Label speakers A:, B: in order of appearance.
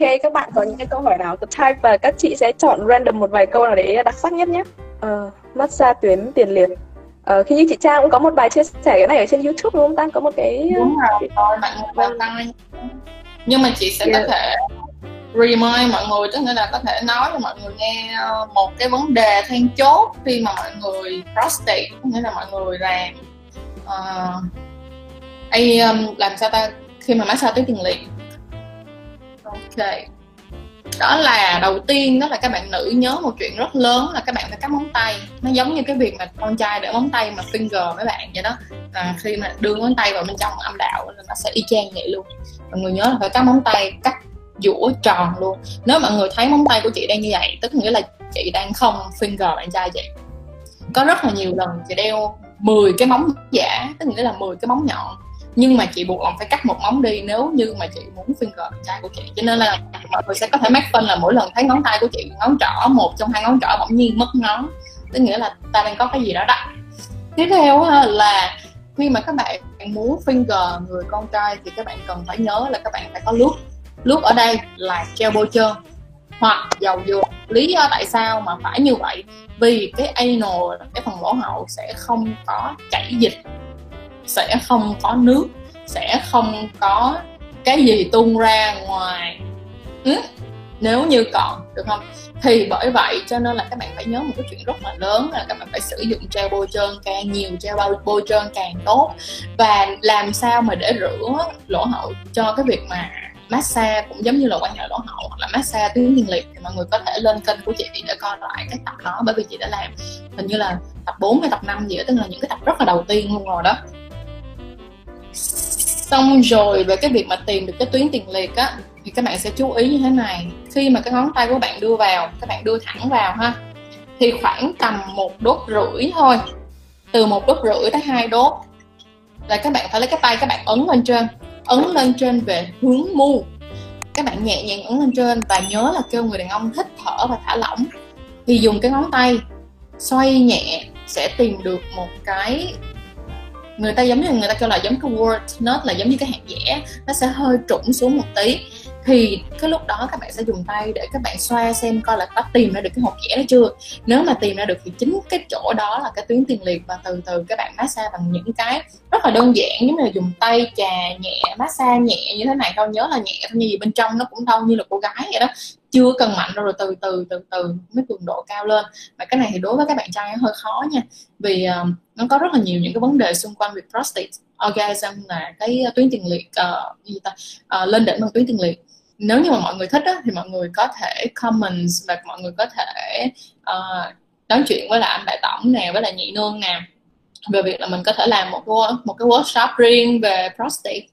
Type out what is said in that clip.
A: ok các bạn có những cái câu hỏi nào cứ type và các chị sẽ chọn random một vài câu nào đấy đặc sắc nhất nhé. Uh, massage tuyến tiền liệt. Uh, khi như chị Trang cũng có một bài chia sẻ cái này ở trên YouTube đúng không? Ta có một cái
B: đúng rồi bạn tăng lên. Nhưng mà chị sẽ yeah. có thể remind mọi người tức nghĩa là có thể nói cho mọi người nghe ờ, một cái vấn đề then chốt khi mà mọi người prostate nghĩa là mọi người làm uh, ai um, làm sao ta? Khi mà massage tuyến tiền liệt ok. Đó là đầu tiên đó là các bạn nữ nhớ một chuyện rất lớn là các bạn phải cắt móng tay. Nó giống như cái việc mà con trai để móng tay mà finger mấy bạn vậy đó. À, khi mà đưa ngón tay vào bên trong âm đạo nó sẽ y chang vậy luôn. Mọi người nhớ là phải cắt móng tay cắt dũa tròn luôn. Nếu mọi người thấy móng tay của chị đang như vậy tức nghĩa là chị đang không finger bạn trai chị. Có rất là nhiều lần chị đeo 10 cái móng giả tức nghĩa là 10 cái móng nhọn nhưng mà chị buộc lòng phải cắt một móng đi, nếu như mà chị muốn finger bạn trai của chị. Cho nên là mọi người sẽ có thể mắc phân là mỗi lần thấy ngón tay của chị, ngón trỏ, một trong hai ngón trỏ bỗng nhiên mất ngón. Tức nghĩa là ta đang có cái gì đó đắt tiếp theo là khi mà các bạn muốn finger người con trai thì các bạn cần phải nhớ là các bạn phải có lướt lướt ở đây là gel bôi trơn, hoặc dầu dừa lý do tại sao mà phải như vậy? Vì cái anal, cái phần lỗ hậu sẽ không có chảy dịch sẽ không có nước, sẽ không có cái gì tung ra ngoài. Ừ? nếu như còn, được không? Thì bởi vậy cho nên là các bạn phải nhớ một cái chuyện rất là lớn là các bạn phải sử dụng gel bôi trơn càng nhiều, gel bôi trơn càng tốt. Và làm sao mà để rửa lỗ hậu cho cái việc mà massage cũng giống như là quan hệ lỗ hậu hoặc là massage tuyến tiền liệt thì mọi người có thể lên kênh của chị để coi lại cái tập đó bởi vì chị đã làm hình như là tập 4 hay tập 5 gì đó, tức là những cái tập rất là đầu tiên luôn rồi đó xong rồi về cái việc mà tìm được cái tuyến tiền liệt á, thì các bạn sẽ chú ý như thế này. Khi mà cái ngón tay của bạn đưa vào, các bạn đưa thẳng vào ha, thì khoảng tầm một đốt rưỡi thôi. Từ một đốt rưỡi tới hai đốt là các bạn phải lấy cái tay các bạn ấn lên trên, ấn lên trên về hướng mu. Các bạn nhẹ nhàng ấn lên trên và nhớ là kêu người đàn ông hít thở và thả lỏng. Thì dùng cái ngón tay xoay nhẹ sẽ tìm được một cái người ta giống như người ta kêu là giống cái word nó là giống như cái hạt dẻ, nó sẽ hơi trũng xuống một tí. Thì cái lúc đó các bạn sẽ dùng tay để các bạn xoa xem coi là có tìm ra được cái hột dẻ đó chưa. Nếu mà tìm ra được thì chính cái chỗ đó là cái tuyến tiền liệt và từ từ các bạn massage bằng những cái rất là đơn giản, giống như là dùng tay chà nhẹ, massage nhẹ như thế này thôi, nhớ là nhẹ thôi như gì bên trong nó cũng đau như là cô gái vậy đó chưa cần mạnh đâu rồi từ từ từ từ mới cường độ cao lên. Và cái này thì đối với các bạn trai hơi khó nha vì uh, nó có rất là nhiều những cái vấn đề xung quanh việc prostate orgasm là cái tuyến tiền liệt uh, gì ta uh, lên đỉnh bằng tuyến tiền liệt. Nếu như mà mọi người thích á, thì mọi người có thể comment và mọi người có thể uh, nói chuyện với lại anh đại tổng nè với lại nhị nương nè về việc là mình có thể làm một một cái workshop riêng về prostate.